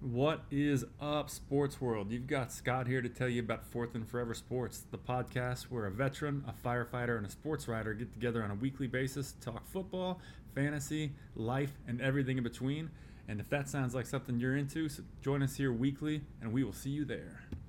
What is up, sports world? You've got Scott here to tell you about Fourth and Forever Sports, the podcast where a veteran, a firefighter, and a sports writer get together on a weekly basis to talk football, fantasy, life, and everything in between. And if that sounds like something you're into, so join us here weekly, and we will see you there.